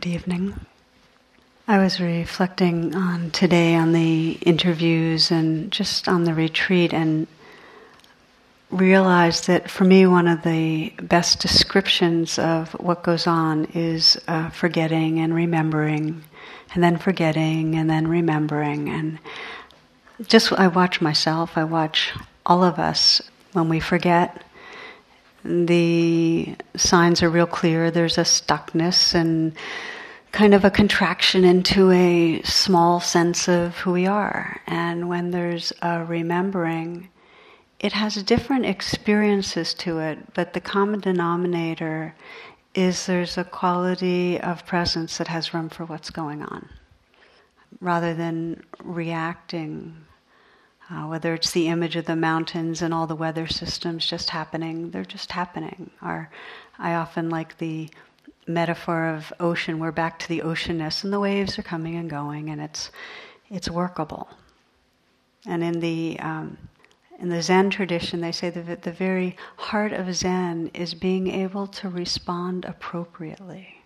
Good evening. I was reflecting on today on the interviews and just on the retreat and realized that for me, one of the best descriptions of what goes on is uh, forgetting and remembering, and then forgetting and then remembering. And just I watch myself, I watch all of us when we forget the signs are real clear. There's a stuckness and kind of a contraction into a small sense of who we are. And when there's a remembering, it has different experiences to it, but the common denominator is there's a quality of presence that has room for what's going on. Rather than reacting uh, whether it's the image of the mountains and all the weather systems just happening, they're just happening. I often like the metaphor of ocean. We're back to the oceanness, and the waves are coming and going, and it's it's workable. And in the um, in the Zen tradition, they say that the very heart of Zen is being able to respond appropriately.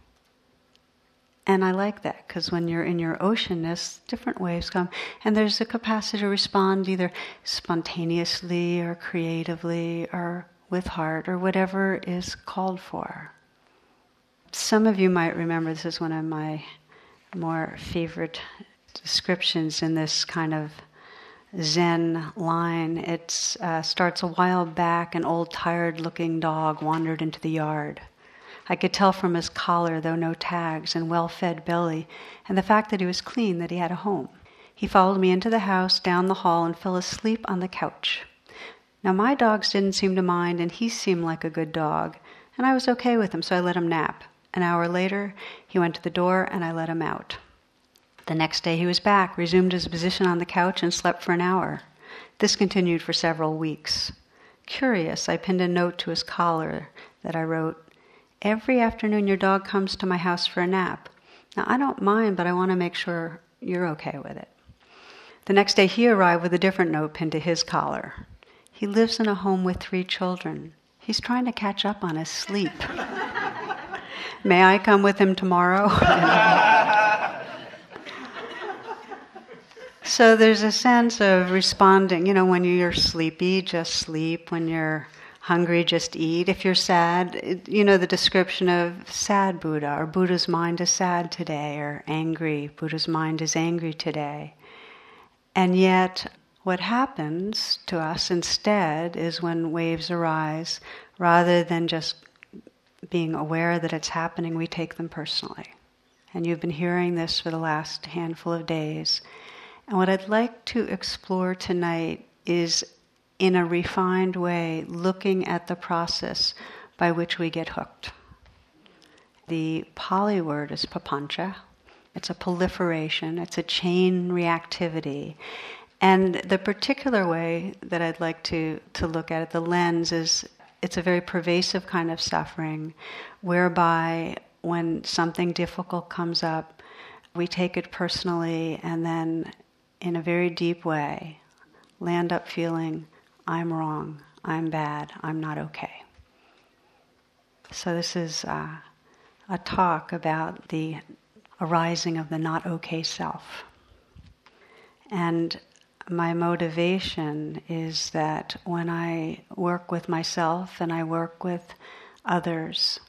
And I like that because when you're in your oceanness, different waves come, and there's a capacity to respond either spontaneously or creatively or with heart or whatever is called for. Some of you might remember this is one of my more favorite descriptions in this kind of Zen line. It uh, starts a while back, an old tired looking dog wandered into the yard. I could tell from his collar, though no tags, and well fed belly, and the fact that he was clean, that he had a home. He followed me into the house, down the hall, and fell asleep on the couch. Now, my dogs didn't seem to mind, and he seemed like a good dog, and I was okay with him, so I let him nap. An hour later, he went to the door, and I let him out. The next day, he was back, resumed his position on the couch, and slept for an hour. This continued for several weeks. Curious, I pinned a note to his collar that I wrote, Every afternoon, your dog comes to my house for a nap. Now, I don't mind, but I want to make sure you're okay with it. The next day, he arrived with a different note pinned to his collar. He lives in a home with three children. He's trying to catch up on his sleep. May I come with him tomorrow? so there's a sense of responding. You know, when you're sleepy, just sleep. When you're hungry, just eat. If you're sad, you know the description of sad Buddha, or Buddha's mind is sad today, or angry, Buddha's mind is angry today. And yet, what happens to us instead is when waves arise, rather than just being aware that it's happening, we take them personally. And you've been hearing this for the last handful of days. And what I'd like to explore tonight is in a refined way, looking at the process by which we get hooked. The Pali word is papancha. It's a proliferation, it's a chain reactivity. And the particular way that I'd like to, to look at it, the lens, is it's a very pervasive kind of suffering whereby when something difficult comes up, we take it personally and then, in a very deep way, land up feeling I'm wrong, I'm bad, I'm not okay. So, this is uh, a talk about the arising of the not okay self. And my motivation is that when I work with myself and I work with others,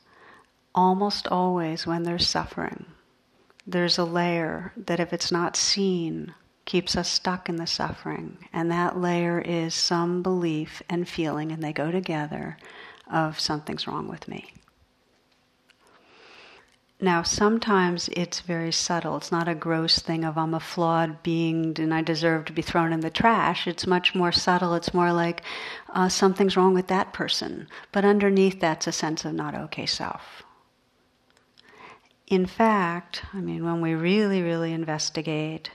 almost always when there's suffering, there's a layer that if it's not seen, keeps us stuck in the suffering. And that layer is some belief and feeling, and they go together, of something's wrong with me. Now, sometimes it's very subtle. It's not a gross thing of I'm a flawed being and I deserve to be thrown in the trash. It's much more subtle. It's more like uh, something's wrong with that person. But underneath that's a sense of not okay self. In fact, I mean, when we really, really investigate,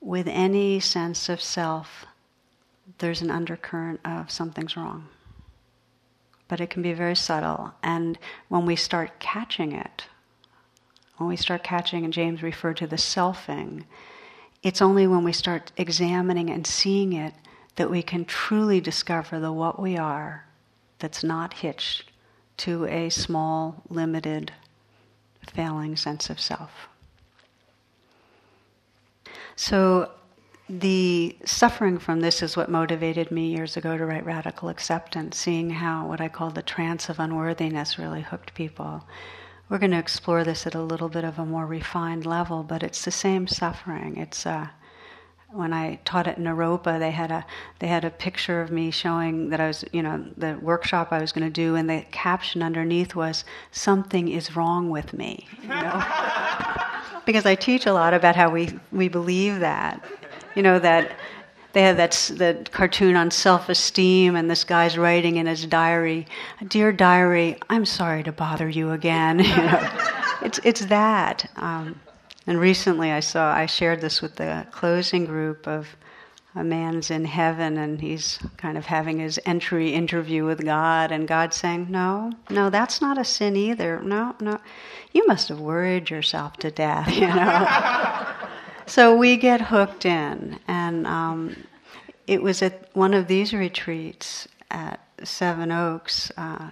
with any sense of self, there's an undercurrent of something's wrong. But it can be very subtle. And when we start catching it, when we start catching, and James referred to the selfing, it's only when we start examining and seeing it that we can truly discover the what we are that's not hitched to a small, limited failing sense of self. So, the suffering from this is what motivated me years ago to write Radical Acceptance, seeing how what I call the trance of unworthiness really hooked people. We're going to explore this at a little bit of a more refined level, but it's the same suffering. It's uh, when I taught at Naropa, they had a they had a picture of me showing that I was, you know, the workshop I was going to do, and the caption underneath was "Something is wrong with me," you know, because I teach a lot about how we we believe that, you know, that they have that that cartoon on self-esteem, and this guy's writing in his diary, "Dear diary, I'm sorry to bother you again." you know, it's it's that. Um, and recently I saw, I shared this with the closing group of a man's in heaven and he's kind of having his entry interview with God, and God saying, No, no, that's not a sin either. No, no. You must have worried yourself to death, you know. so we get hooked in. And um, it was at one of these retreats at Seven Oaks, uh,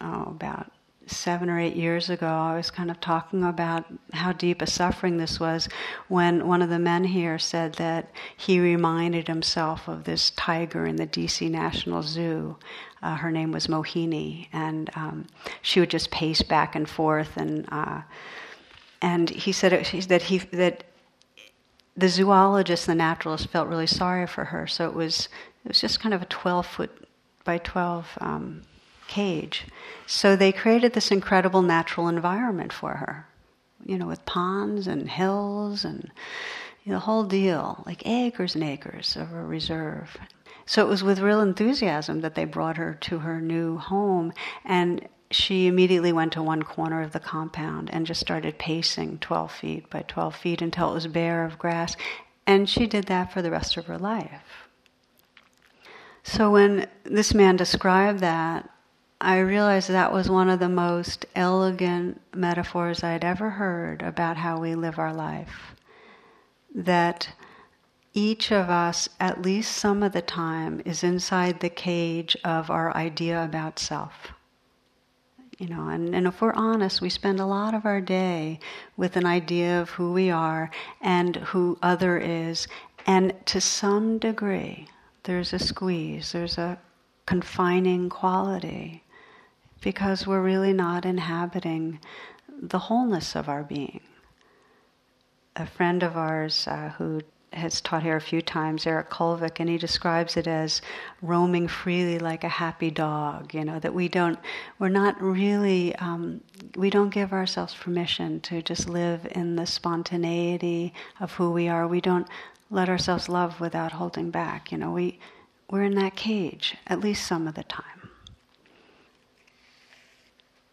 oh, about seven or eight years ago, I was kind of talking about how deep a suffering this was when one of the men here said that he reminded himself of this tiger in the DC National Zoo. Uh, her name was Mohini, and um, she would just pace back and forth. And uh, and he said that he that the zoologist, the naturalist, felt really sorry for her. So it was it was just kind of a twelve foot by twelve um, cage. So they created this incredible natural environment for her, you know, with ponds and hills and you know, the whole deal, like acres and acres of a reserve. So it was with real enthusiasm that they brought her to her new home, and she immediately went to one corner of the compound and just started pacing 12 feet by 12 feet until it was bare of grass. And she did that for the rest of her life. So when this man described that, I realized that was one of the most elegant metaphors I'd ever heard about how we live our life. That each of us, at least some of the time, is inside the cage of our idea about self. You know, and, and if we're honest, we spend a lot of our day with an idea of who we are and who other is, and to some degree, there's a squeeze, there's a confining quality because we're really not inhabiting the wholeness of our being. A friend of ours uh, who has taught here a few times, Eric Kolvig, and he describes it as roaming freely like a happy dog. You know that we don't, we're not really, um, we don't give ourselves permission to just live in the spontaneity of who we are. We don't let ourselves love without holding back. You know, we we're in that cage at least some of the time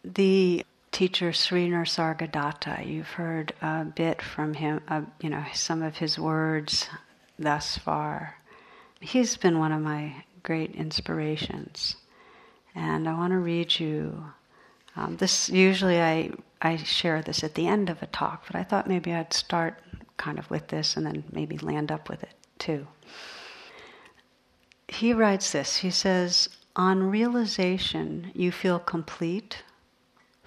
the teacher Sri Nisargadatta, you've heard a bit from him, uh, you know, some of his words thus far. He's been one of my great inspirations. And I want to read you. Um, this usually I I share this at the end of a talk, but I thought maybe I'd start kind of with this and then maybe land up with it too. He writes this. He says, "On realization, you feel complete,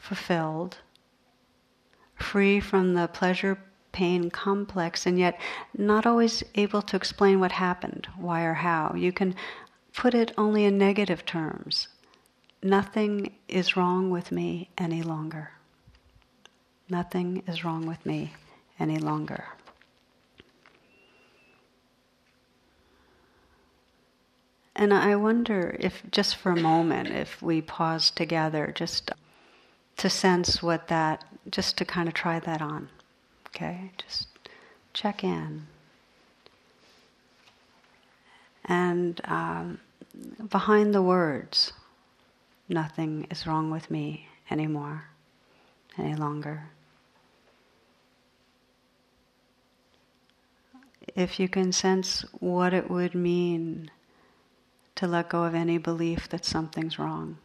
fulfilled, free from the pleasure pain complex, and yet not always able to explain what happened, why or how. You can put it only in negative terms. Nothing is wrong with me any longer. Nothing is wrong with me any longer. And I wonder if, just for a moment, if we pause together, just to sense what that, just to kind of try that on. Okay? Just check in. And um, behind the words, nothing is wrong with me anymore, any longer. If you can sense what it would mean to let go of any belief that something's wrong.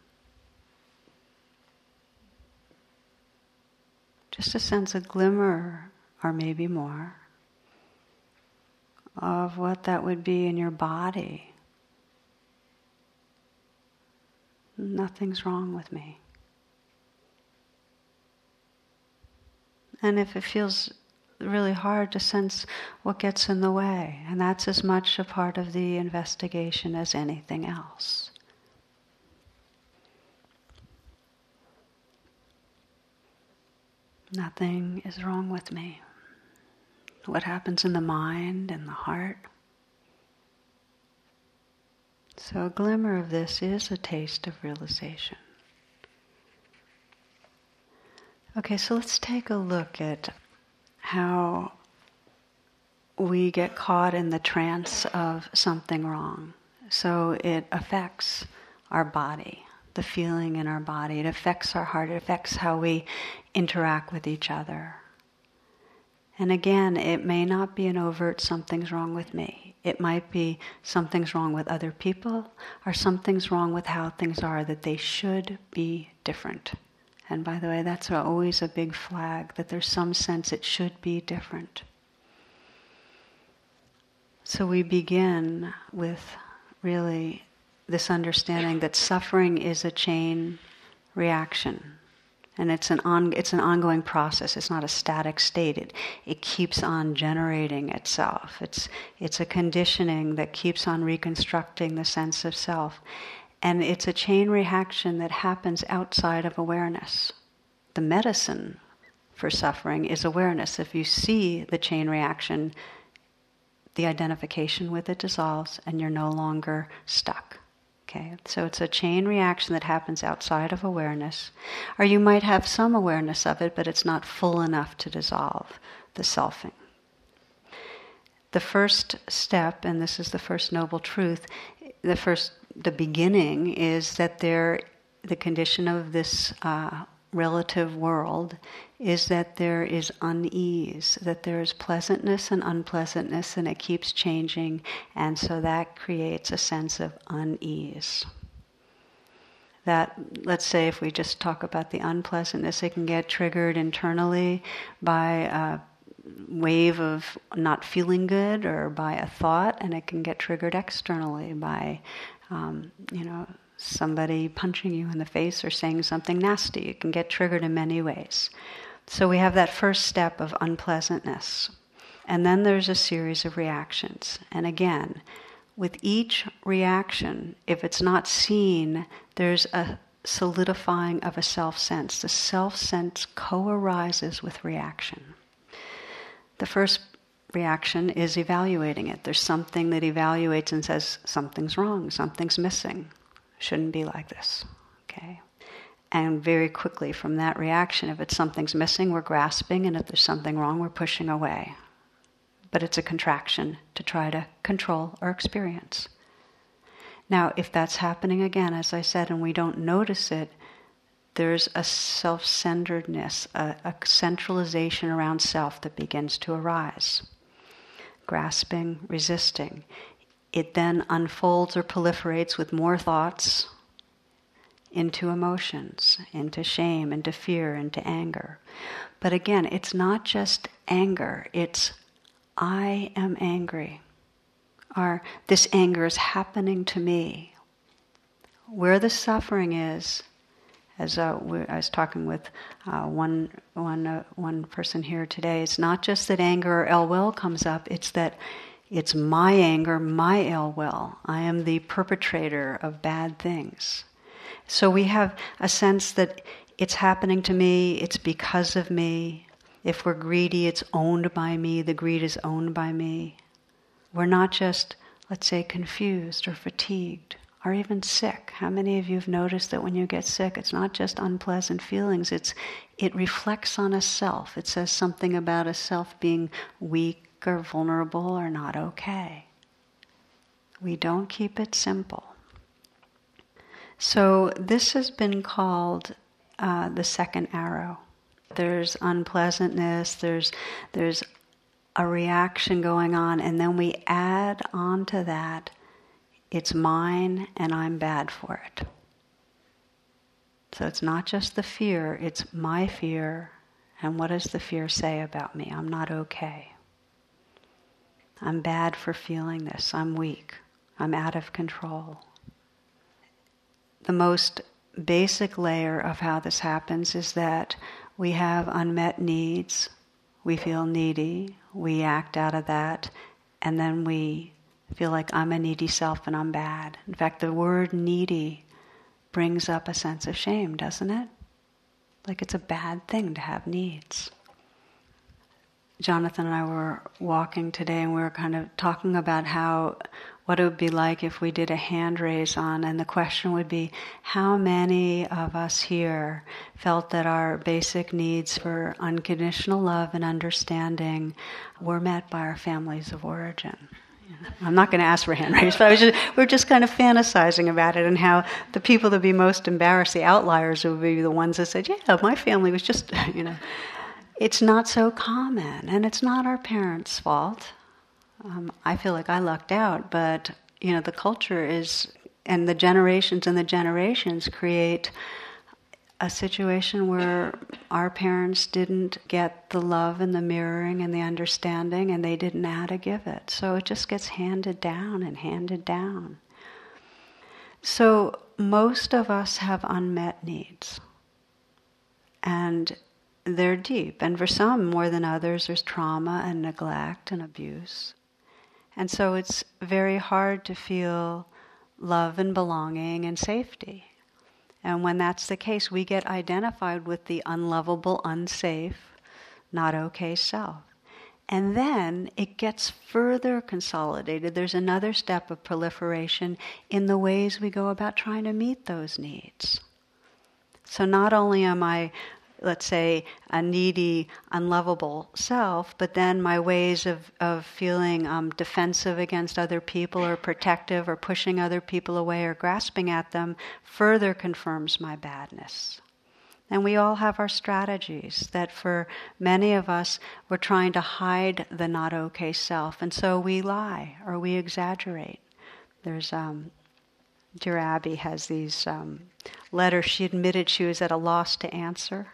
Just a sense, a glimmer, or maybe more, of what that would be in your body. Nothing's wrong with me. And if it feels really hard to sense what gets in the way, and that's as much a part of the investigation as anything else. Nothing is wrong with me. What happens in the mind and the heart? So, a glimmer of this is a taste of realization. Okay, so let's take a look at how we get caught in the trance of something wrong. So, it affects our body, the feeling in our body, it affects our heart, it affects how we interact with each other. And again, it may not be an overt something's wrong with me. It might be something's wrong with other people, or something's wrong with how things are, that they should be different. And by the way, that's always a big flag, that there's some sense it should be different. So we begin with really this understanding that suffering is a chain reaction and it's an on, it's an ongoing process. It's not a static state. It it keeps on generating itself. It's it's a conditioning that keeps on reconstructing the sense of self, and it's a chain reaction that happens outside of awareness. The medicine for suffering is awareness. If you see the chain reaction, the identification with it dissolves, and you're no longer stuck. Okay, so it's a chain reaction that happens outside of awareness. Or you might have some awareness of it, but it's not full enough to dissolve the selfing. The first step, and this is the first noble truth, the first, the beginning is that there, the condition of this uh, relative world is that there is unease, that there is pleasantness and unpleasantness, and it keeps changing, and so that creates a sense of unease. That, let's say, if we just talk about the unpleasantness, it can get triggered internally by a wave of not feeling good or by a thought, and it can get triggered externally by, um, you know, somebody punching you in the face or saying something nasty. It can get triggered in many ways. So we have that first step of unpleasantness. And then there's a series of reactions. And again, with each reaction, if it's not seen, there's a solidifying of a self sense. The self sense co arises with reaction. The first reaction is evaluating it. There's something that evaluates and says, something's wrong, something's missing, shouldn't be like this. Okay? And very quickly from that reaction, if it's something's missing, we're grasping, and if there's something wrong, we're pushing away. But it's a contraction to try to control our experience. Now, if that's happening again, as I said, and we don't notice it, there's a self centeredness, a, a, centralization around self that begins to arise. Grasping, resisting. It then unfolds or proliferates with more thoughts, into emotions, into shame, into fear, into anger. But again, it's not just anger, it's I am angry. Or this anger is happening to me. Where the suffering is, as uh, I was talking with uh, one, one, uh, one person here today, it's not just that anger or ill will comes up, it's that it's my anger, my ill will. I am the perpetrator of bad things. So we have a sense that it's happening to me, it's because of me. If we're greedy, it's owned by me, the greed is owned by me. We're not just, let's say, confused or fatigued or even sick. How many of you have noticed that when you get sick, it's not just unpleasant feelings, it's, it reflects on a self. It says something about a self being weak or vulnerable or not okay. We don't keep it simple. So this has been called uh, the second arrow. There's unpleasantness. There's there's a reaction going on, and then we add on to that, it's mine and I'm bad for it. So it's not just the fear, it's my fear, and what does the fear say about me? I'm not okay. I'm bad for feeling this. I'm weak. I'm out of control the most basic layer of how this happens is that we have unmet needs, we feel needy, we act out of that, and then we feel like I'm a needy self and I'm bad. In fact, the word needy brings up a sense of shame, doesn't it? Like it's a bad thing to have needs. Jonathan and I were walking today and we were kind of talking about how what it would be like if we did a hand raise on, and the question would be how many of us here felt that our basic needs for unconditional love and understanding were met by our families of origin? I'm not going to ask for hand raise, but just, we're just kind of fantasizing about it and how the people that would be most embarrassed, the outliers, would be the ones that said, "Yeah, my family was just," you know. It's not so common, and it's not our parents' fault. Um, I feel like I lucked out, but you know the culture is, and the generations and the generations create a situation where our parents didn't get the love and the mirroring and the understanding, and they didn't know how to give it. So it just gets handed down and handed down. So most of us have unmet needs, and they're deep. And for some, more than others, there's trauma and neglect and abuse. And so it's very hard to feel love and belonging and safety. And when that's the case, we get identified with the unlovable, unsafe, not okay self. And then it gets further consolidated. There's another step of proliferation in the ways we go about trying to meet those needs. So not only am I let's say, a needy, unlovable self, but then my ways of, of feeling um, defensive against other people or protective or pushing other people away or grasping at them further confirms my badness. And we all have our strategies that for many of us, we're trying to hide the not okay self, and so we lie or we exaggerate. There's um, Dear Abby has these um, letters she admitted she was at a loss to answer.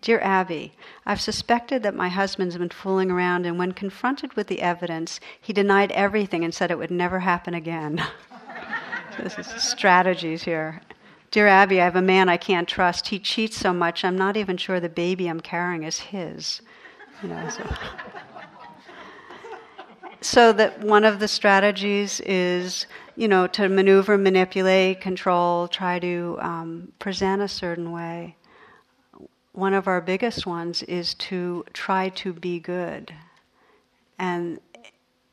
Dear Abby, I've suspected that my husband's been fooling around, and when confronted with the evidence, he denied everything and said it would never happen again. this is strategies here. Dear Abby, I have a man I can't trust. He cheats so much, I'm not even sure the baby I'm carrying is his. You know, so so that one of the strategies is, you know, to maneuver, manipulate, control, try to um, present a certain way. One of our biggest ones is to try to be good. And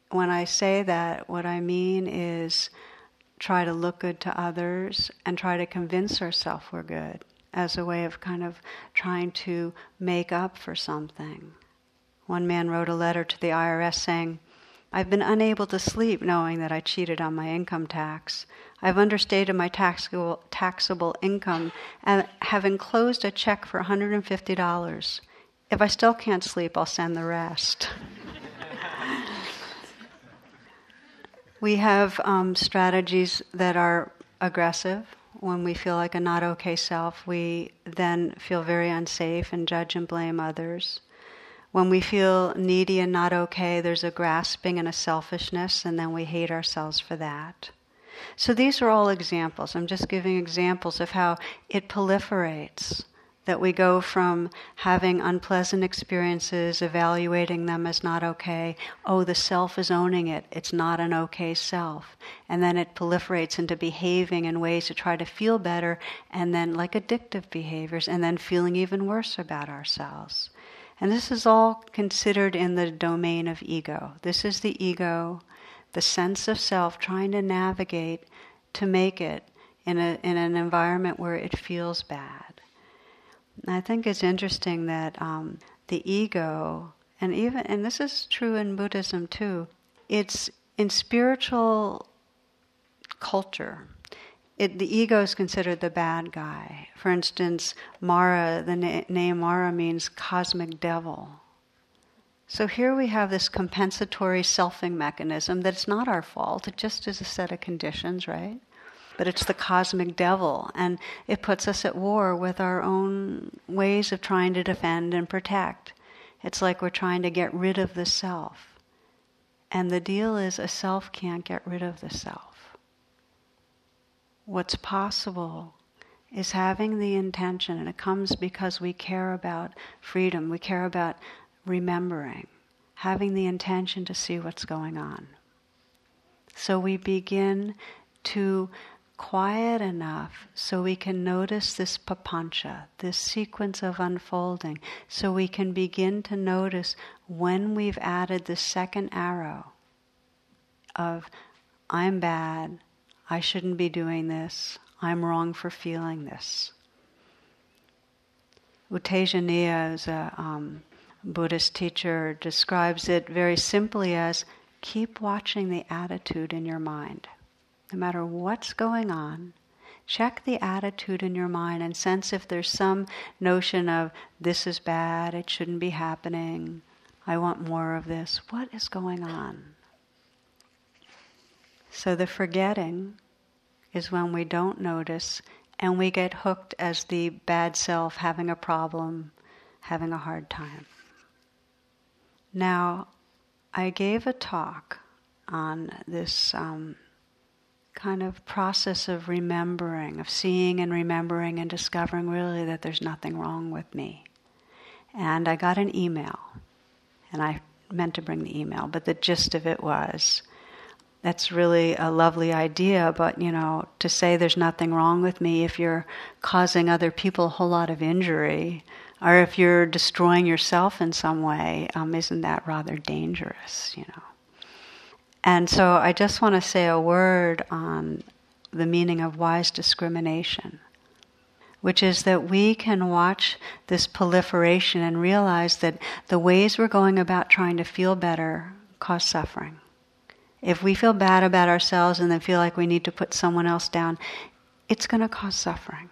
when I say that, what I mean is try to look good to others and try to convince ourselves we're good as a way of kind of trying to make up for something. One man wrote a letter to the IRS saying, I've been unable to sleep knowing that I cheated on my income tax. I've understated my taxable, taxable income and have enclosed a check for $150. If I still can't sleep, I'll send the rest. we have um, strategies that are aggressive. When we feel like a not okay self, we then feel very unsafe and judge and blame others. When we feel needy and not okay, there's a grasping and a selfishness, and then we hate ourselves for that. So these are all examples. I'm just giving examples of how it proliferates. That we go from having unpleasant experiences, evaluating them as not okay, oh, the self is owning it, it's not an okay self. And then it proliferates into behaving in ways to try to feel better, and then like addictive behaviors, and then feeling even worse about ourselves. And this is all considered in the domain of ego. This is the ego, the sense of self trying to navigate to make it in, a, in an environment where it feels bad. And I think it's interesting that um, the ego, and even and this is true in Buddhism too, it's in spiritual culture it, the ego is considered the bad guy. For instance, Mara, the na- name Mara means cosmic devil. So here we have this compensatory selfing mechanism that it's not our fault, it just is a set of conditions, right? But it's the cosmic devil, and it puts us at war with our own ways of trying to defend and protect. It's like we're trying to get rid of the self. And the deal is a self can't get rid of the self what's possible is having the intention, and it comes because we care about freedom, we care about remembering, having the intention to see what's going on. So we begin to quiet enough so we can notice this papancha, this sequence of unfolding, so we can begin to notice when we've added the second arrow of, I'm bad, I shouldn't be doing this, I'm wrong for feeling this. U Tejaniya is a um, Buddhist teacher, describes it very simply as keep watching the attitude in your mind. No matter what's going on, check the attitude in your mind and sense if there's some notion of this is bad, it shouldn't be happening, I want more of this. What is going on? So the forgetting is when we don't notice and we get hooked as the bad self having a problem, having a hard time. Now, I gave a talk on this um, kind of process of remembering, of seeing and remembering and discovering really that there's nothing wrong with me. And I got an email, and I meant to bring the email, but the gist of it was that's really a lovely idea, but you know, to say there's nothing wrong with me if you're causing other people a whole lot of injury, or if you're destroying yourself in some way, um, isn't that rather dangerous, you know? And so I just want to say a word on the meaning of wise discrimination, which is that we can watch this proliferation and realize that the ways we're going about trying to feel better cause suffering. If we feel bad about ourselves and then feel like we need to put someone else down, it's going to cause suffering.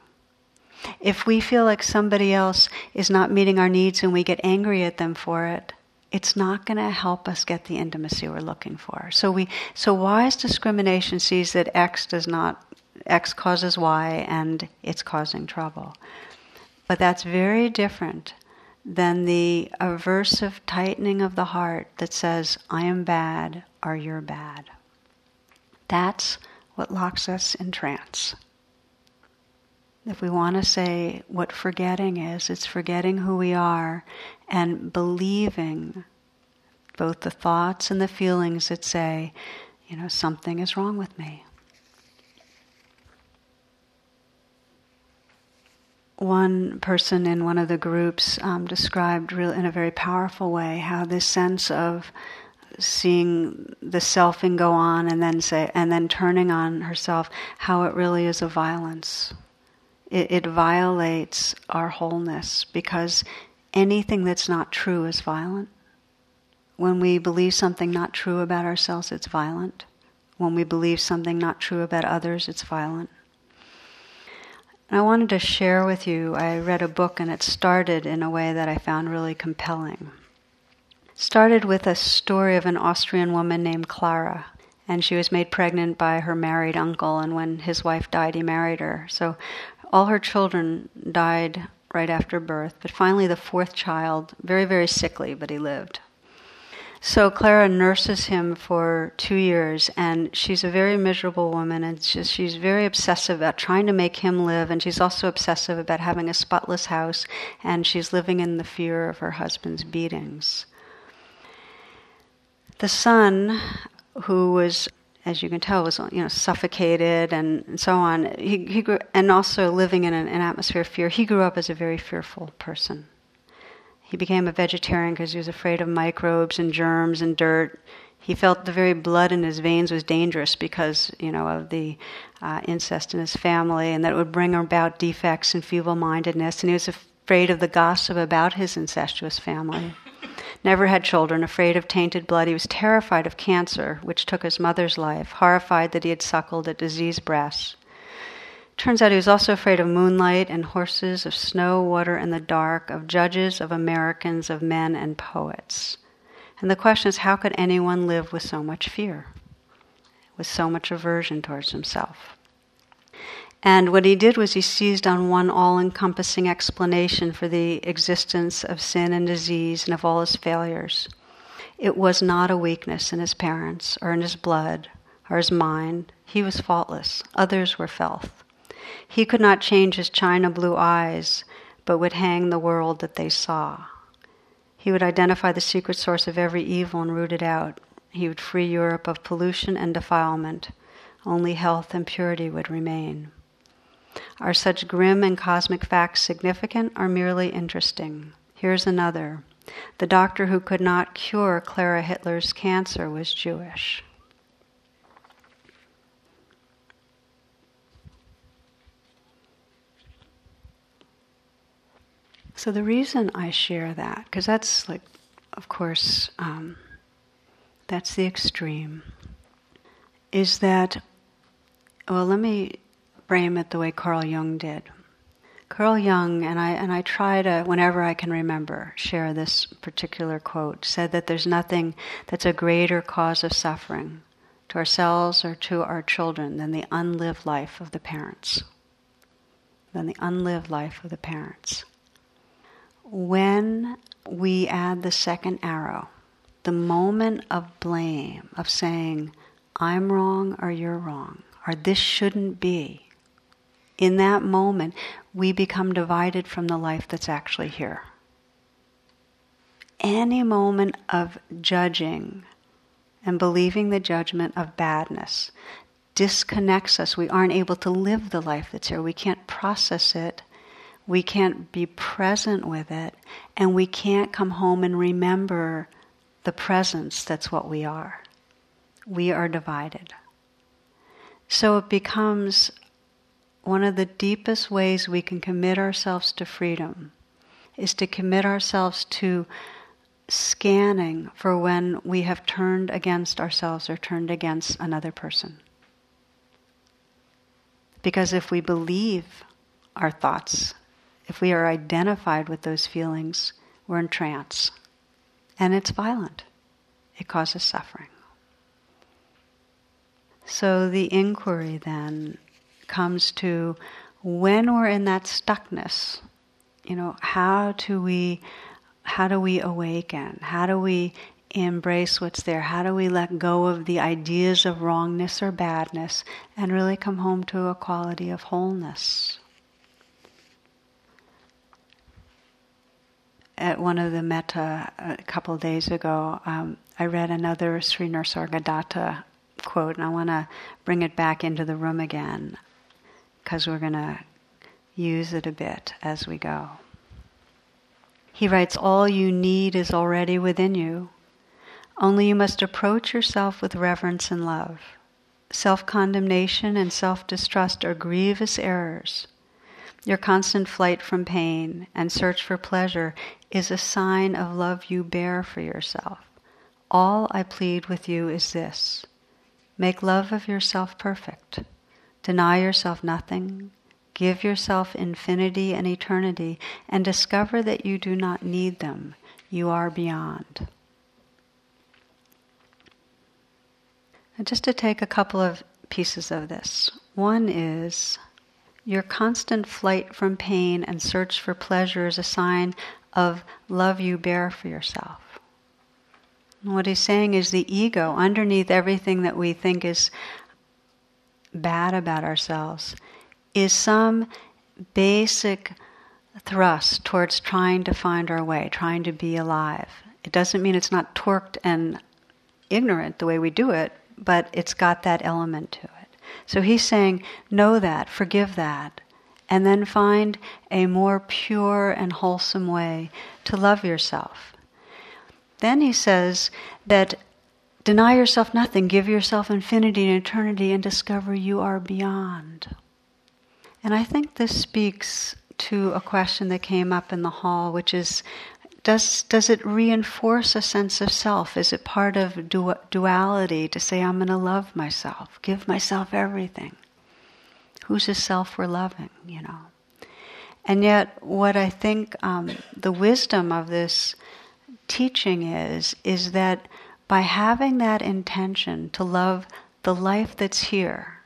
If we feel like somebody else is not meeting our needs and we get angry at them for it, it's not going to help us get the intimacy we're looking for. So we so wise discrimination sees that X does not X causes Y and it's causing trouble. But that's very different than the aversive tightening of the heart that says, I am bad or you're bad. That's what locks us in trance. If we want to say what forgetting is, it's forgetting who we are and believing both the thoughts and the feelings that say, you know, something is wrong with me. One person in one of the groups um, described real, in a very powerful way how this sense of seeing the selfing go on and then say and then turning on herself how it really is a violence it, it violates our wholeness because anything that's not true is violent. When we believe something not true about ourselves, it's violent. When we believe something not true about others, it's violent. And I wanted to share with you, I read a book and it started in a way that I found really compelling. Started with a story of an Austrian woman named Clara. And she was made pregnant by her married uncle, and when his wife died, he married her. So all her children died right after birth, but finally the fourth child, very, very sickly, but he lived. So Clara nurses him for two years, and she's a very miserable woman, and just, she's very obsessive about trying to make him live, and she's also obsessive about having a spotless house, and she's living in the fear of her husband's beatings. The son, who was as you can tell, was you know suffocated and, and so on. He, he grew, and also living in an, an, atmosphere of fear. He grew up as a very fearful person. He became a vegetarian because he was afraid of microbes and germs and dirt. He felt the very blood in his veins was dangerous because you know of the uh, incest in his family, and that it would bring about defects and feeble-mindedness. And he was afraid of the gossip about his incestuous family never had children, afraid of tainted blood. He was terrified of cancer, which took his mother's life, horrified that he had suckled at diseased breasts. Turns out he was also afraid of moonlight and horses, of snow, water, and the dark, of judges, of Americans, of men, and poets. And the question is how could anyone live with so much fear, with so much aversion towards himself? And what he did was he seized on one all encompassing explanation for the existence of sin and disease and of all his failures. It was not a weakness in his parents or in his blood or his mind. He was faultless. Others were filth. He could not change his china blue eyes, but would hang the world that they saw. He would identify the secret source of every evil and root it out. He would free Europe of pollution and defilement. Only health and purity would remain. Are such grim and cosmic facts significant or merely interesting? Here's another. The doctor who could not cure Clara Hitler's cancer was Jewish. So the reason I share that, because that's like, of course, um, that's the extreme, is that, well, let me frame it the way Carl Jung did. Carl Jung, and I, and I try to, whenever I can remember, share this particular quote, said that there's nothing that's a greater cause of suffering to ourselves or to our children than the unlived life of the parents. Than the unlived life of the parents when we add the second arrow, the moment of blame, of saying, I'm wrong or you're wrong, or this shouldn't be, in that moment, we become divided from the life that's actually here. Any moment of judging and believing the judgment of badness disconnects us. We aren't able to live the life that's here. We can't process it we can't be present with it, and we can't come home and remember the presence that's what we are. We are divided. So it becomes one of the deepest ways we can commit ourselves to freedom is to commit ourselves to scanning for when we have turned against ourselves or turned against another person. Because if we believe our thoughts if we are identified with those feelings, we're in trance. And it's violent, it causes suffering. So the inquiry then comes to when we're in that stuckness, you know, how do we how do we awaken? How do we embrace what's there? How do we let go of the ideas of wrongness or badness and really come home to a quality of wholeness? at one of the metta a couple days ago, um, I read another Sri Nisargadatta quote, and I want to bring it back into the room again because we're going to use it a bit as we go. He writes, All you need is already within you. Only you must approach yourself with reverence and love. Self condemnation and self distrust are grievous errors. Your constant flight from pain and search for pleasure is a sign of love you bear for yourself. All I plead with you is this make love of yourself perfect. Deny yourself nothing. Give yourself infinity and eternity and discover that you do not need them. You are beyond. And just to take a couple of pieces of this. One is your constant flight from pain and search for pleasure is a sign of love you bear for yourself. What he's saying is the ego, underneath everything that we think is bad about ourselves, is some basic thrust towards trying to find our way, trying to be alive. It doesn't mean it's not torqued and ignorant the way we do it, but it's got that element to it. So he's saying, know that, forgive that, and then find a more pure and wholesome way to love yourself. Then he says that deny yourself nothing, give yourself infinity and eternity, and discover you are beyond. And I think this speaks to a question that came up in the hall, which is does, does it reinforce a sense of self? Is it part of du- duality to say, I'm going to love myself, give myself everything? Who's the self we're loving, you know? And yet, what I think um, the wisdom of this teaching is, is that by having that intention to love the life that's here,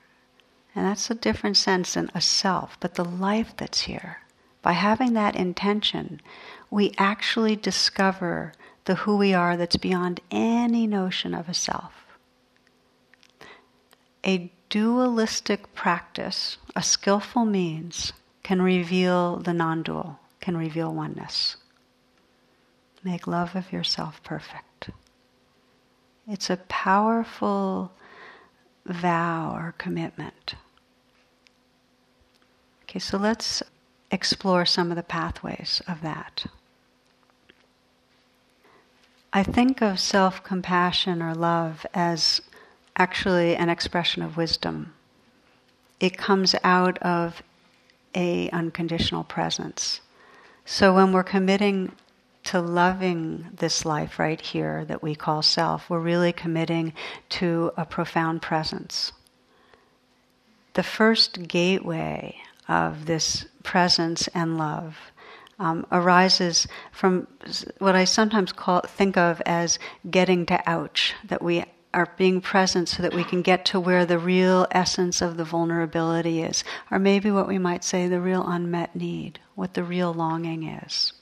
and that's a different sense than a self, but the life that's here, by having that intention, we actually discover the who we are that's beyond any notion of a self. A dualistic practice, a skillful means, can reveal the non dual, can reveal oneness. Make love of yourself perfect. It's a powerful vow or commitment. Okay, so let's explore some of the pathways of that. I think of self compassion or love as actually an expression of wisdom. It comes out of a unconditional presence. So when we're committing to loving this life right here that we call self, we're really committing to a profound presence. The first gateway of this presence and love um, arises from what I sometimes call think of as getting to ouch, that we are being present so that we can get to where the real essence of the vulnerability is, or maybe what we might say the real unmet need, what the real longing is.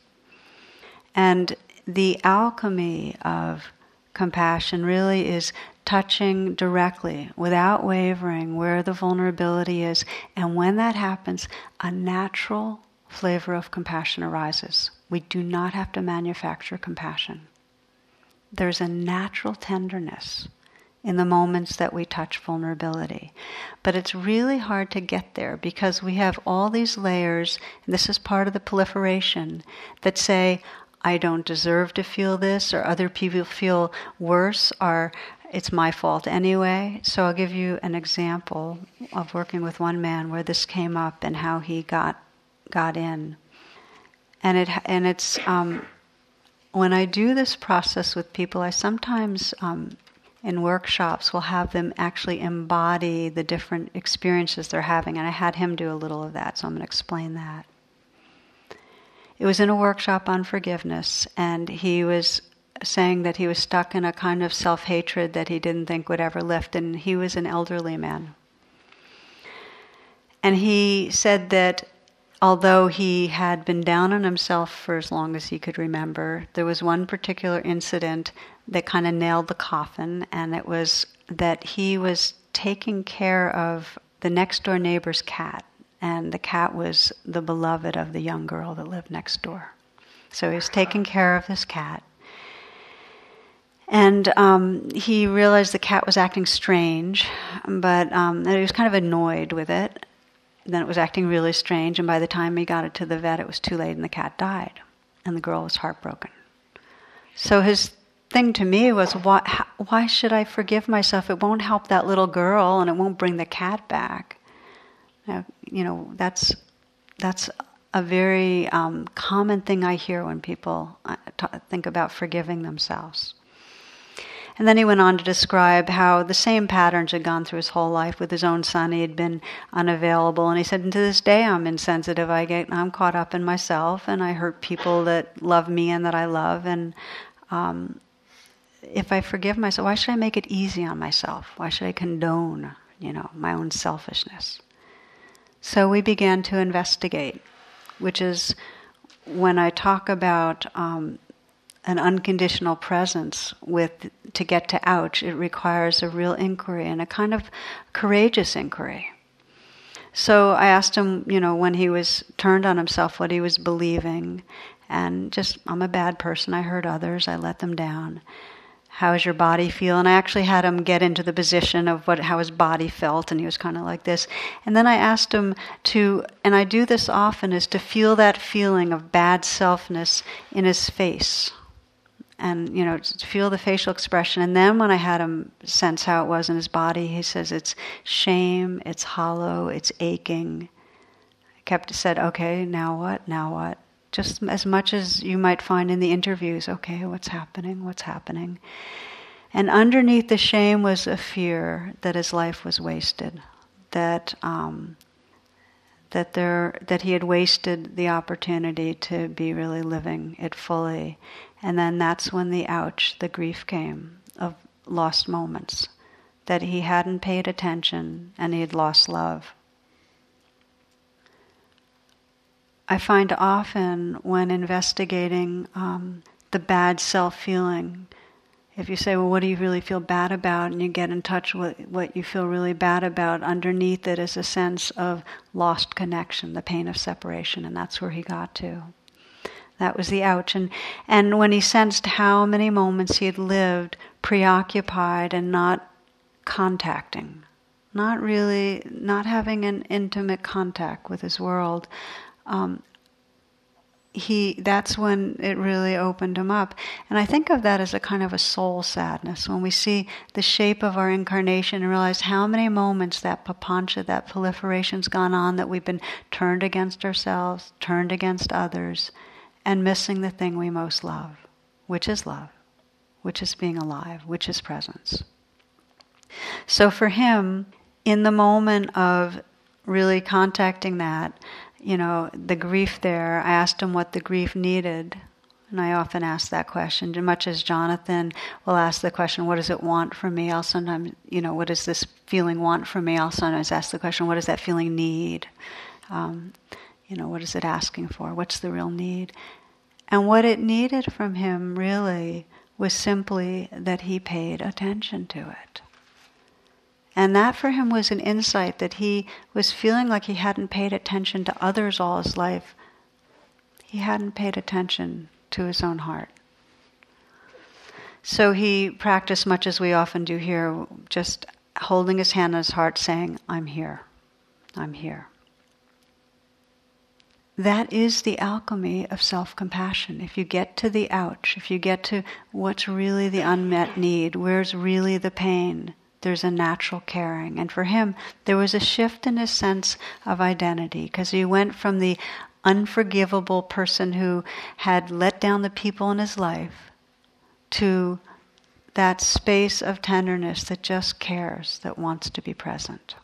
And the alchemy of compassion really is touching directly, without wavering, where the vulnerability is. And when that happens, a natural flavor of compassion arises. We do not have to manufacture compassion. There's a natural tenderness in the moments that we touch vulnerability. But it's really hard to get there because we have all these layers, and this is part of the proliferation, that say, I don't deserve to feel this, or other people feel worse, or it's my fault anyway. So I'll give you an example of working with one man where this came up and how he got got in. And it and it's um, when I do this process with people, I sometimes um, in workshops will have them actually embody the different experiences they're having, and I had him do a little of that, so I'm going to explain that. It was in a workshop on forgiveness, and he was saying that he was stuck in a kind of self hatred that he didn't think would ever lift, and he was an elderly man. And he said that although he had been down on himself for as long as he could remember, there was one particular incident that kind of nailed the coffin, and it was that he was taking care of the next door neighbor's cat and the cat was the beloved of the young girl that lived next door. So he was taking care of this cat. And um, he realized the cat was acting strange, but um, he was kind of annoyed with it. Then it was acting really strange, and by the time he got it to the vet, it was too late and the cat died. And the girl was heartbroken. So his thing to me was, why, why should I forgive myself? It won't help that little girl and it won't bring the cat back. You know, that's that's a very um, common thing I hear when people uh, t- think about forgiving themselves. And then he went on to describe how the same patterns had gone through his whole life with his own son. He had been unavailable, and he said, "And to this day, I'm insensitive. I get, I'm caught up in myself, and I hurt people that love me and that I love. And um, if I forgive myself, why should I make it easy on myself? Why should I condone, you know, my own selfishness?" So we began to investigate, which is when I talk about um, an unconditional presence with to get to ouch, it requires a real inquiry and a kind of courageous inquiry. So I asked him, you know, when he was turned on himself, what he was believing, and just, I'm a bad person. I hurt others. I let them down how does your body feel? And I actually had him get into the position of what how his body felt, and he was kind of like this. And then I asked him to, and I do this often, is to feel that feeling of bad selfness in his face, and you know, feel the facial expression. And then when I had him sense how it was in his body, he says it's shame, it's hollow, it's aching. I kept said, okay, now what? Now what? Just as much as you might find in the interviews okay, what's happening? What's happening? And underneath the shame was a fear that his life was wasted, that um, that there that he had wasted the opportunity to be really living it fully, and then that's when the ouch, the grief came of lost moments, that he hadn't paid attention and he had lost love. I find often when investigating um, the bad self feeling, if you say, well, what do you really feel bad about? And you get in touch with what you feel really bad about, underneath it is a sense of lost connection, the pain of separation. And that's where he got to. That was the ouch. And, and when he sensed how many moments he had lived preoccupied and not contacting, not really, not having an intimate contact with his world, um, he that's when it really opened him up. And i think of that as a kind of a soul sadness. When we see the shape of our incarnation and realize how many moments that papancha that proliferation's gone on that we've been turned against ourselves turned against others and missing the thing we most love which is love which is being alive which is presence. So for him in the moment of really contacting that you know, the grief there, I asked him what the grief needed. And I often ask that question, much as Jonathan will ask the question, What does it want from me? I'll sometimes, you know, what does this feeling want from me? I'll sometimes ask the question, What does that feeling need? Um, you know, what is it asking for? What's the real need? And what it needed from him really was simply that he paid attention to it. And that for him was an insight that he was feeling like he hadn't paid attention to others all his life. He hadn't paid attention to his own heart. So he practiced much as we often do here, just holding his hand on his heart, saying, I'm here. I'm here. That is the alchemy of self compassion. If you get to the ouch, if you get to what's really the unmet need, where's really the pain, there's a natural caring. And for him, there was a shift in his sense of identity because he went from the unforgivable person who had let down the people in his life to that space of tenderness that just cares, that wants to be present.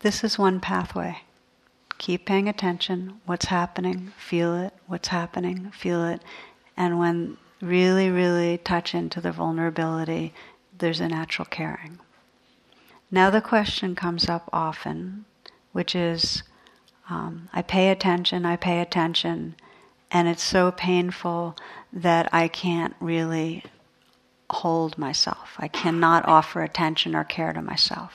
This is one pathway. Keep paying attention, what's happening, feel it, what's happening, feel it. And when really, really touch into the vulnerability, there's a natural caring. Now the question comes up often, which is um, I pay attention, I pay attention, and it's so painful that I can't really hold myself. I cannot offer attention or care to myself.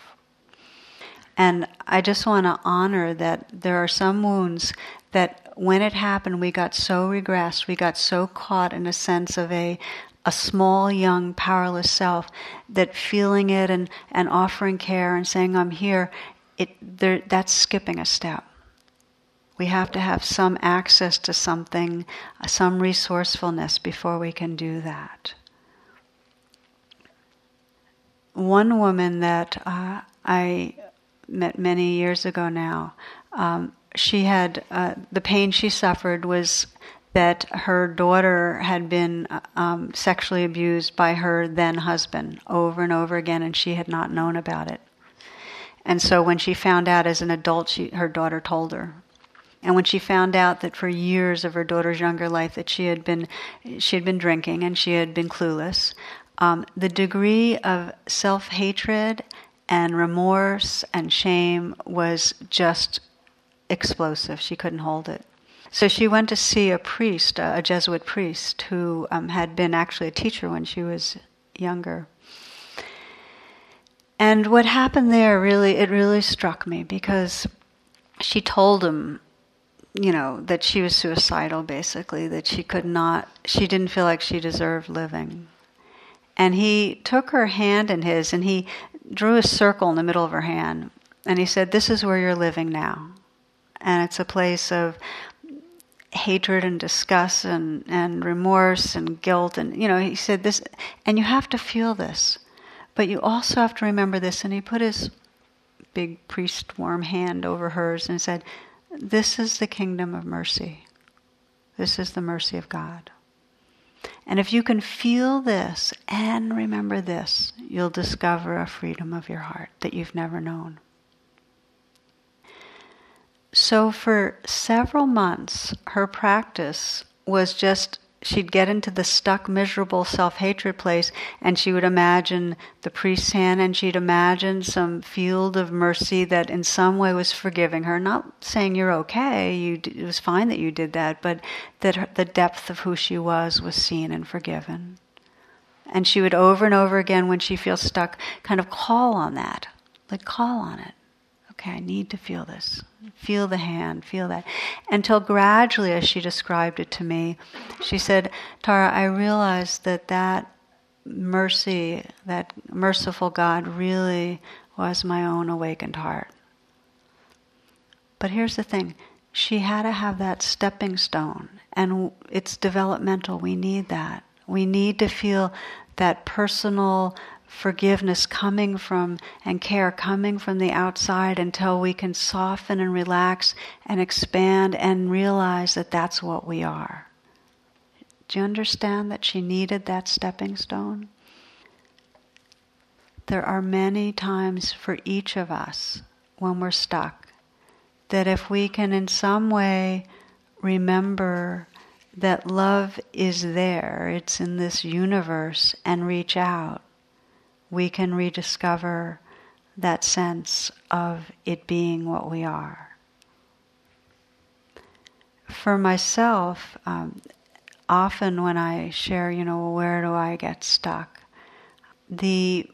And I just want to honor that there are some wounds that when it happened, we got so regressed, we got so caught in a sense of a a small, young, powerless self that feeling it and, and offering care and saying, I'm here, it, there, that's skipping a step. We have to have some access to something, some resourcefulness before we can do that. One woman that uh, I met many years ago now, um, she had uh, the pain she suffered was that her daughter had been um, sexually abused by her then husband over and over again, and she had not known about it. And so when she found out as an adult, she, her daughter told her. And when she found out that for years of her daughter's younger life that she had been she had been drinking and she had been clueless, um, the degree of self hatred and remorse and shame was just explosive. She couldn't hold it. So she went to see a priest, a Jesuit priest, who um, had been actually a teacher when she was younger. And what happened there really, it really struck me because she told him, you know, that she was suicidal basically, that she could not, she didn't feel like she deserved living. And he took her hand in his and he drew a circle in the middle of her hand and he said, This is where you're living now. And it's a place of hatred and disgust and, and remorse and guilt. And you know he said this and you have to feel this but you also have to remember this. And he put his big priest warm hand over hers and said this is the kingdom of mercy. This is the mercy of god and if you can feel this and remember this you'll discover a freedom of your heart that you've never known. So, for several months, her practice was just she'd get into the stuck, miserable self hatred place and she would imagine the priest's hand and she'd imagine some field of mercy that in some way was forgiving her. Not saying you're okay, you, it was fine that you did that, but that her, the depth of who she was was seen and forgiven. And she would over and over again, when she feels stuck, kind of call on that. Like, call on it. Okay, I need to feel this. Feel the hand, feel that. Until gradually, as she described it to me, she said, Tara, I realized that that mercy, that merciful God, really was my own awakened heart. But here's the thing she had to have that stepping stone, and it's developmental. We need that. We need to feel that personal forgiveness coming from and care coming from the outside until we can soften and relax and expand and realize that that's what we are. Do you understand that she needed that stepping stone? There are many times for each of us when we're stuck that if we can in some way remember that love is there, it's in this universe, and reach out, we can rediscover that sense of it being what we are. For myself, um, often when I share, you know, where do I get stuck, the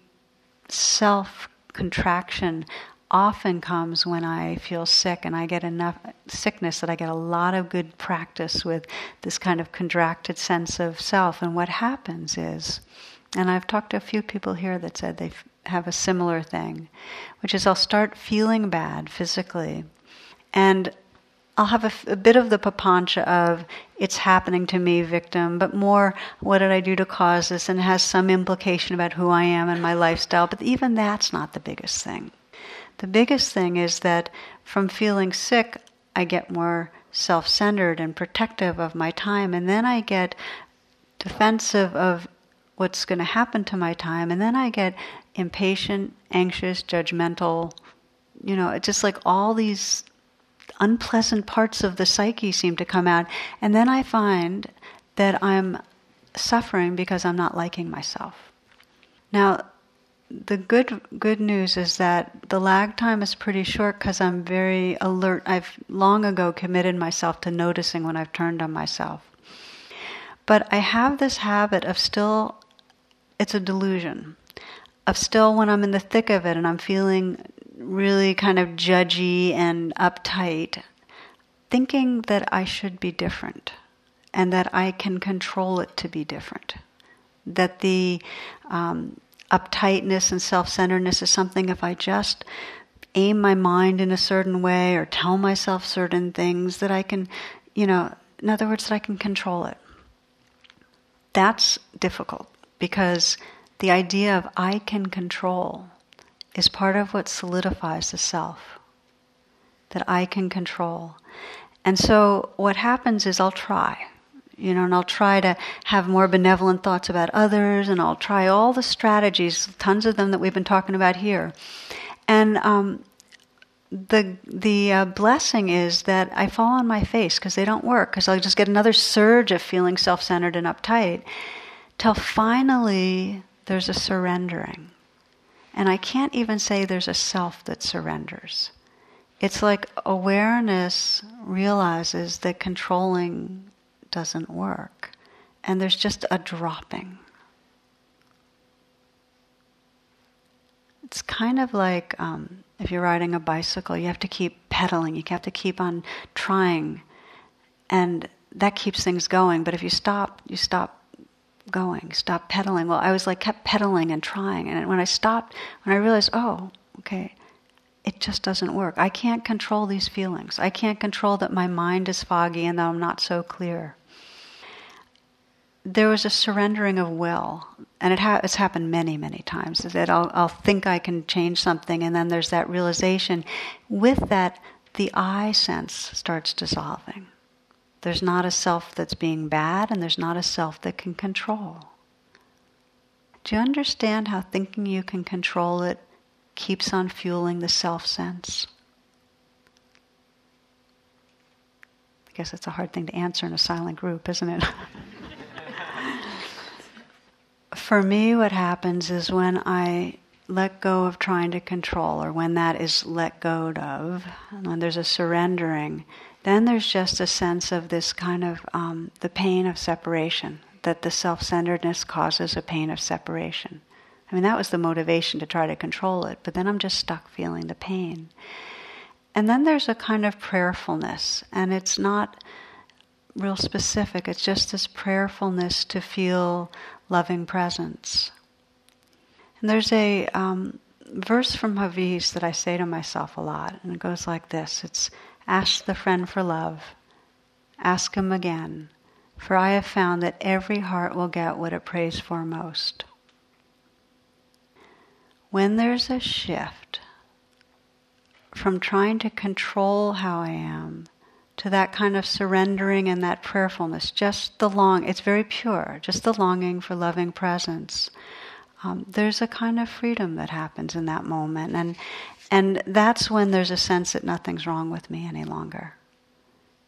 self contraction often comes when I feel sick and I get enough sickness that I get a lot of good practice with this kind of contracted sense of self. And what happens is, and I've talked to a few people here that said they have a similar thing, which is I'll start feeling bad physically. And I'll have a, a, bit of the papancha of it's happening to me, victim, but more what did I do to cause this, and it has some implication about who I am and my lifestyle. But even that's not the biggest thing. The biggest thing is that from feeling sick, I get more self centered and protective of my time, and then I get defensive of what's going to happen to my time. And then I get impatient, anxious, judgmental. You know, it's just like all these unpleasant parts of the psyche seem to come out. And then I find that I'm suffering because I'm not liking myself. Now, the good good news is that the lag time is pretty short because I'm very alert. I've long ago committed myself to noticing when I've turned on myself. But I have this habit of still it's a delusion of still when I'm in the thick of it and I'm feeling really kind of judgy and uptight, thinking that I should be different and that I can control it to be different. That the um, uptightness and self centeredness is something if I just aim my mind in a certain way or tell myself certain things that I can, you know, in other words, that I can control it. That's difficult because the idea of I can control is part of what solidifies the self. That I can control. And so what happens is I'll try. You know, and I'll try to have more benevolent thoughts about others, and I'll try all the strategies, tons of them that we've been talking about here. And um, the the uh, blessing is that I fall on my face because they don't work. Because I'll just get another surge of feeling self-centered and uptight, till finally there's a surrendering. And I can't even say there's a self that surrenders. It's like awareness realizes that controlling doesn't work, and there's just a dropping. It's kind of like um, if you're riding a bicycle, you have to keep pedaling, you have to keep on trying, and that keeps things going. But if you stop, you stop going, stop pedaling. Well, I was like kept pedaling and trying, and when I stopped, when I realized, oh, okay, it just doesn't work. I can't control these feelings. I can't control that my mind is foggy and that I'm not so clear. There was a surrendering of will, and it ha- it's happened many, many times. That I'll, I'll think I can change something, and then there's that realization. With that, the I sense starts dissolving. There's not a self that's being bad, and there's not a self that can control. Do you understand how thinking you can control it keeps on fueling the self sense? I guess it's a hard thing to answer in a silent group, isn't it? for me, what happens is when I let go of trying to control, or when that is let go of, when there's a surrendering, then there's just a sense of this kind of um, the pain of separation, that the self centeredness causes a pain of separation. I mean, that was the motivation to try to control it, but then I'm just stuck feeling the pain. And then there's a kind of prayerfulness, and it's not real specific, it's just this prayerfulness to feel loving presence. And there's a um, verse from Hafiz that I say to myself a lot, and it goes like this It's ask the friend for love, ask him again, for I have found that every heart will get what it prays for most. When there's a shift from trying to control how I am to that kind of surrendering and that prayerfulness, just the long, it's very pure, just the longing for loving presence. Um, there's a kind of freedom that happens in that moment, and and that's when there's a sense that nothing's wrong with me any longer.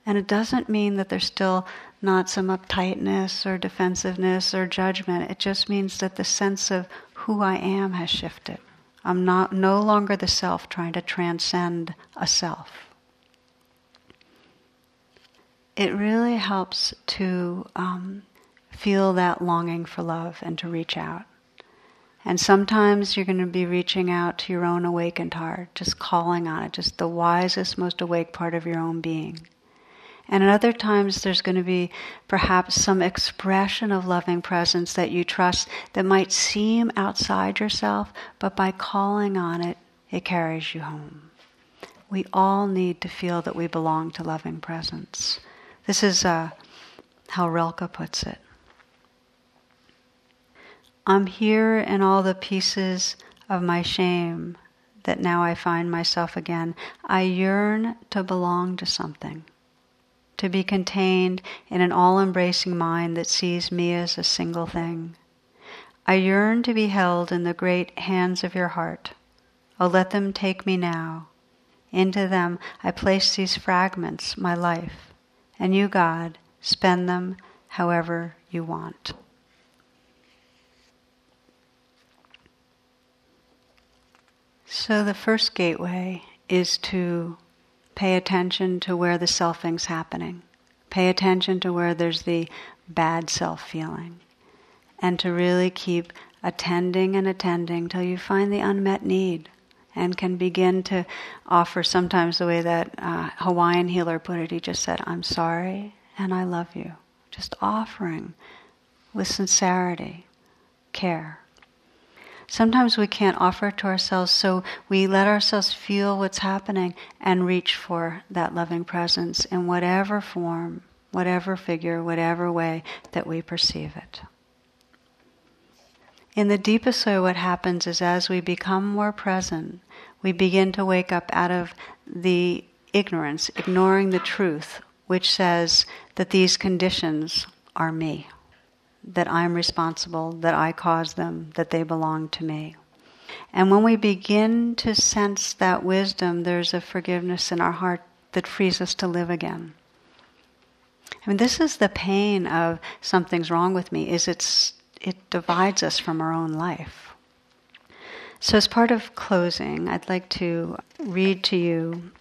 And it doesn't mean that there's still not some uptightness or defensiveness or judgment. It just means that the sense of who I am has shifted. I'm not no longer the self trying to transcend a self it really helps to um, feel that longing for love and to reach out. And sometimes you're going to be reaching out to your own awakened heart, just calling on it, just the wisest, most awake part of your own being. And at other times, there's going to be perhaps some expression of loving presence that you trust that might seem outside yourself, but by calling on it, it carries you home. We all need to feel that we belong to loving presence. This is uh, how Rilke puts it. I'm here in all the pieces of my shame that now I find myself again. I yearn to belong to something, to be contained in an all embracing mind that sees me as a single thing. I yearn to be held in the great hands of your heart. Oh, let them take me now. Into them I place these fragments, my life and you, God, spend them however you want. So, the first gateway is to pay attention to where the selfing's happening. Pay attention to where there's the bad self feeling. And to really keep attending and attending till you find the unmet need and can begin to offer sometimes the way that uh, Hawaiian healer put it. He just said, I'm sorry and I love you. Just offering with sincerity, care. Sometimes we can't offer it to ourselves, so we let ourselves feel what's happening and reach for that loving presence in whatever form, whatever figure, whatever way that we perceive it. In the deepest way, what happens is as we become more present, we begin to wake up out of the ignorance, ignoring the truth, which says that these conditions are me, that I'm responsible, that I caused them, that they belong to me. And when we begin to sense that wisdom, there's a forgiveness in our heart that frees us to live again. I mean, this is the pain of something's wrong with me, is it's it divides us from our own life. So, as part of closing, I'd like to read to you.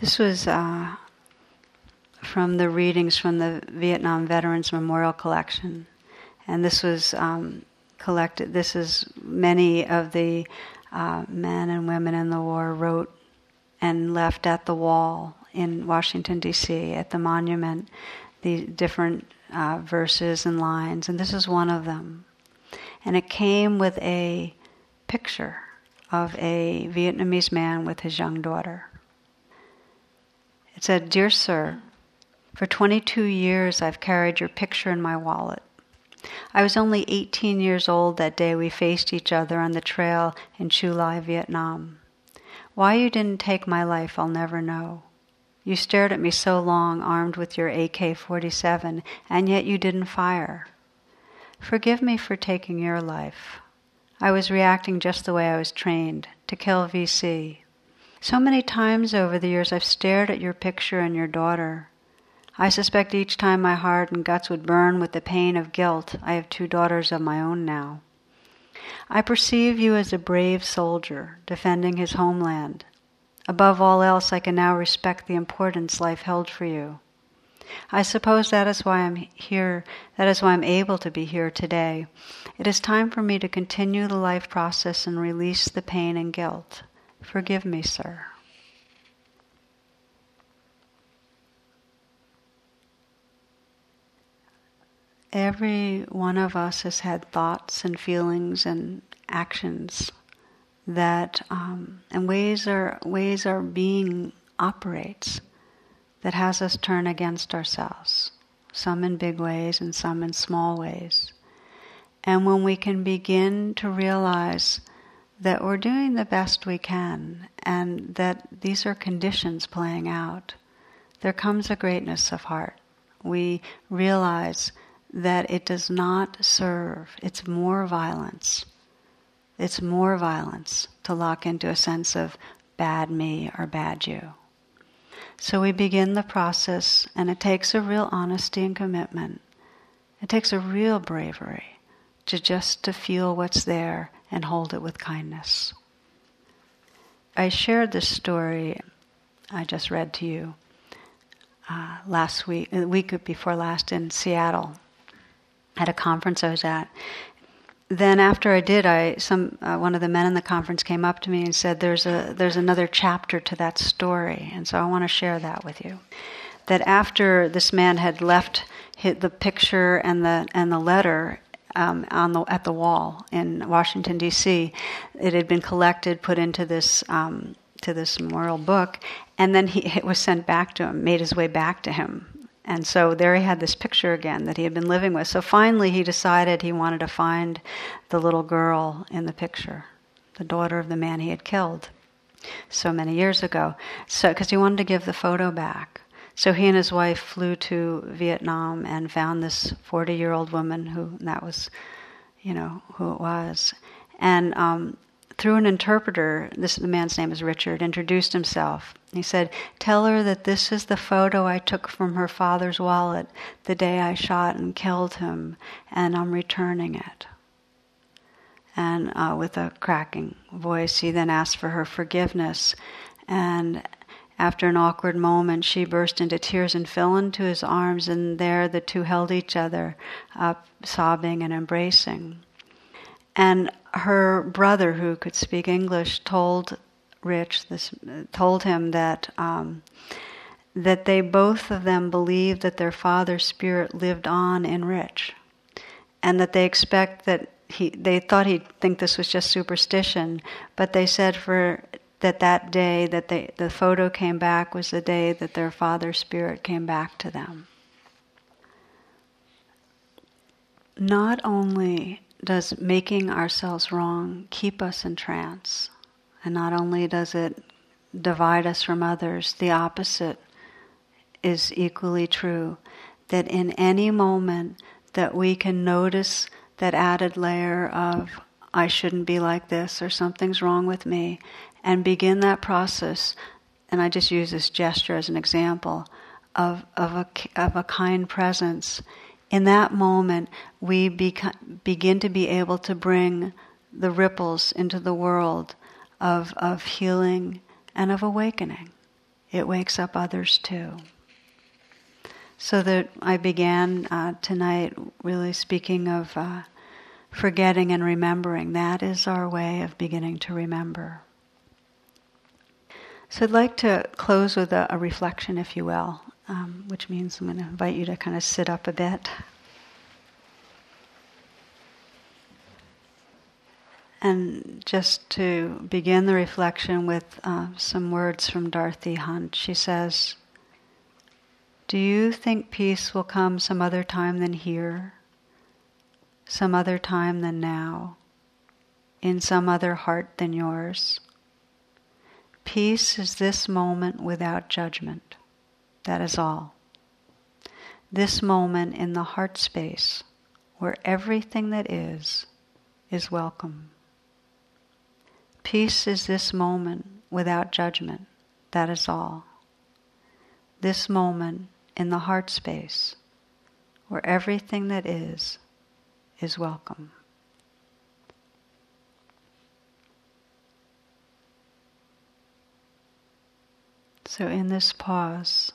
This was uh, from the readings from the Vietnam Veterans Memorial Collection, and this was um, collected. This is many of the uh, men and women in the war wrote and left at the wall in Washington D.C. at the monument. The different uh, verses and lines, and this is one of them. And it came with a picture of a Vietnamese man with his young daughter. It said, Dear Sir, for 22 years I've carried your picture in my wallet. I was only 18 years old that day we faced each other on the trail in Chu Lai, Vietnam. Why you didn't take my life, I'll never know. You stared at me so long, armed with your AK 47, and yet you didn't fire. Forgive me for taking your life. I was reacting just the way I was trained to kill VC. So many times over the years I've stared at your picture and your daughter. I suspect each time my heart and guts would burn with the pain of guilt, I have two daughters of my own now. I perceive you as a brave soldier defending his homeland. Above all else, I can now respect the importance life held for you. I suppose that is why I'm here, that is why I'm able to be here today. It is time for me to continue the life process and release the pain and guilt. Forgive me, sir. Every one of us has had thoughts and feelings and actions that um, and ways our ways our being operates that has us turn against ourselves, some in big ways and some in small ways. And when we can begin to realize that we're doing the best we can and that these are conditions playing out, there comes a greatness of heart. We realize that it does not serve, it's more violence. It's more violence to lock into a sense of bad me or bad you. So we begin the process, and it takes a real honesty and commitment. It takes a real bravery to just to feel what's there and hold it with kindness. I shared this story I just read to you uh, last week, the week before last in Seattle, at a conference I was at, then after I did, I some uh, one of the men in the conference came up to me and said, "There's a there's another chapter to that story," and so I want to share that with you. That after this man had left hit the picture and the and the letter um, on the at the wall in Washington D.C., it had been collected, put into this um, to this memorial book, and then he, it was sent back to him, made his way back to him and so there he had this picture again that he had been living with. So finally he decided he wanted to find the little girl in the picture, the daughter of the man he had killed so many years ago. So because he wanted to give the photo back. So he and his wife flew to Vietnam and found this 40-year-old woman who that was, you know, who it was. And um, through an interpreter, this the man's name is Richard, introduced himself. He said, "Tell her that this is the photo I took from her father's wallet the day I shot and killed him, and I'm returning it." And uh, with a cracking voice, he then asked for her forgiveness, and after an awkward moment, she burst into tears and fell into his arms, and there the two held each other up, sobbing and embracing. And her brother, who could speak English, told Rich this told him that um, that they both of them believed that their father's spirit lived on in Rich, and that they expect that he they thought he'd think this was just superstition, but they said for that that day that they the photo came back was the day that their father's spirit came back to them. Not only does making ourselves wrong keep us in trance. And not only does it divide us from others, the opposite is equally true. That in any moment that we can notice that added layer of, I shouldn't be like this, or something's wrong with me, and begin that process. And I just use this gesture as an example of, of, a, of a kind presence in that moment, we beca- begin to be able to bring the ripples into the world of, of healing and of awakening. It wakes up others too. So that I began uh, tonight really speaking of uh, forgetting and remembering. That is our way of beginning to remember. So I'd like to close with a, a reflection, if you will um, which means I'm going to invite you to kind of sit up a bit. And just to begin the reflection with uh, some words from Dorothy Hunt, she says, Do you think peace will come some other time than here? Some other time than now? In some other heart than yours? Peace is this moment without judgment. That is all. This moment in the heart space where everything that is is welcome. Peace is this moment without judgment. That is all. This moment in the heart space where everything that is is welcome. So, in this pause,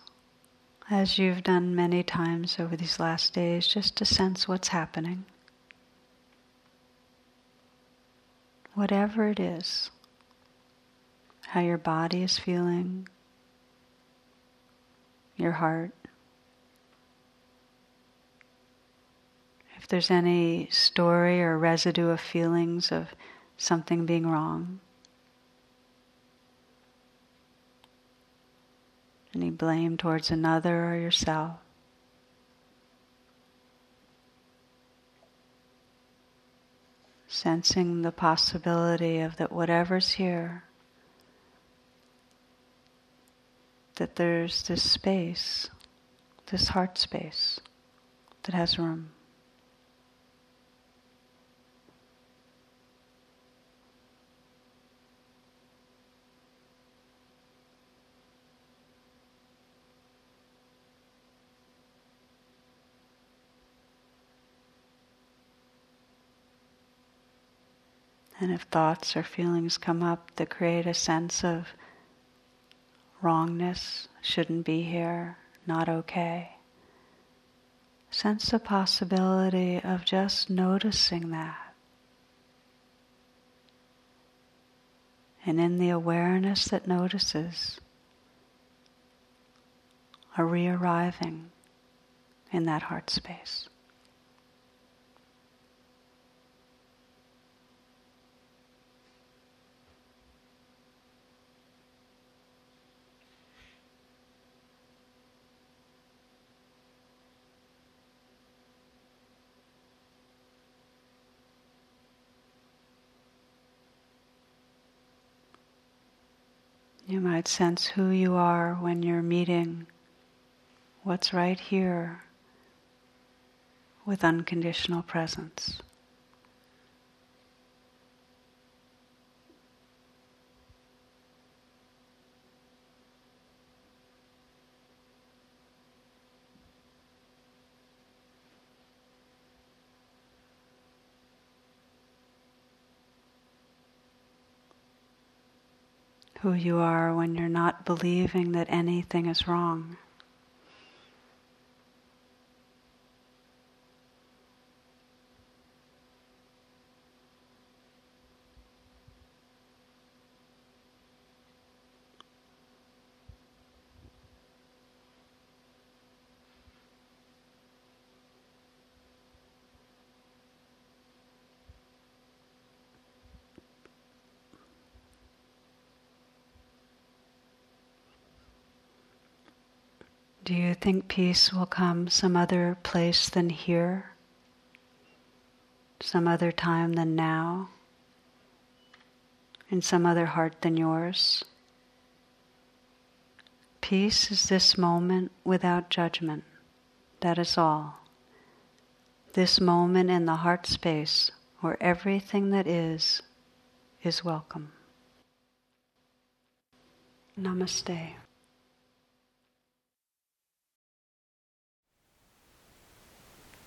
as you've done many times over these last days, just to sense what's happening. Whatever it is, how your body is feeling, your heart. If there's any story or residue of feelings of something being wrong. any blame towards another or yourself. Sensing the possibility of that whatever's here, that there's this space, this heart space that has room. And if thoughts or feelings come up that create a sense of wrongness, shouldn't be here, not okay, sense the possibility of just noticing that. And in the awareness that notices, a re arriving in that heart space. You might sense who you are when you're meeting what's right here with unconditional presence. You are when you're not believing that anything is wrong. Do you think peace will come some other place than here? Some other time than now? In some other heart than yours? Peace is this moment without judgment. That is all. This moment in the heart space where everything that is is welcome. Namaste.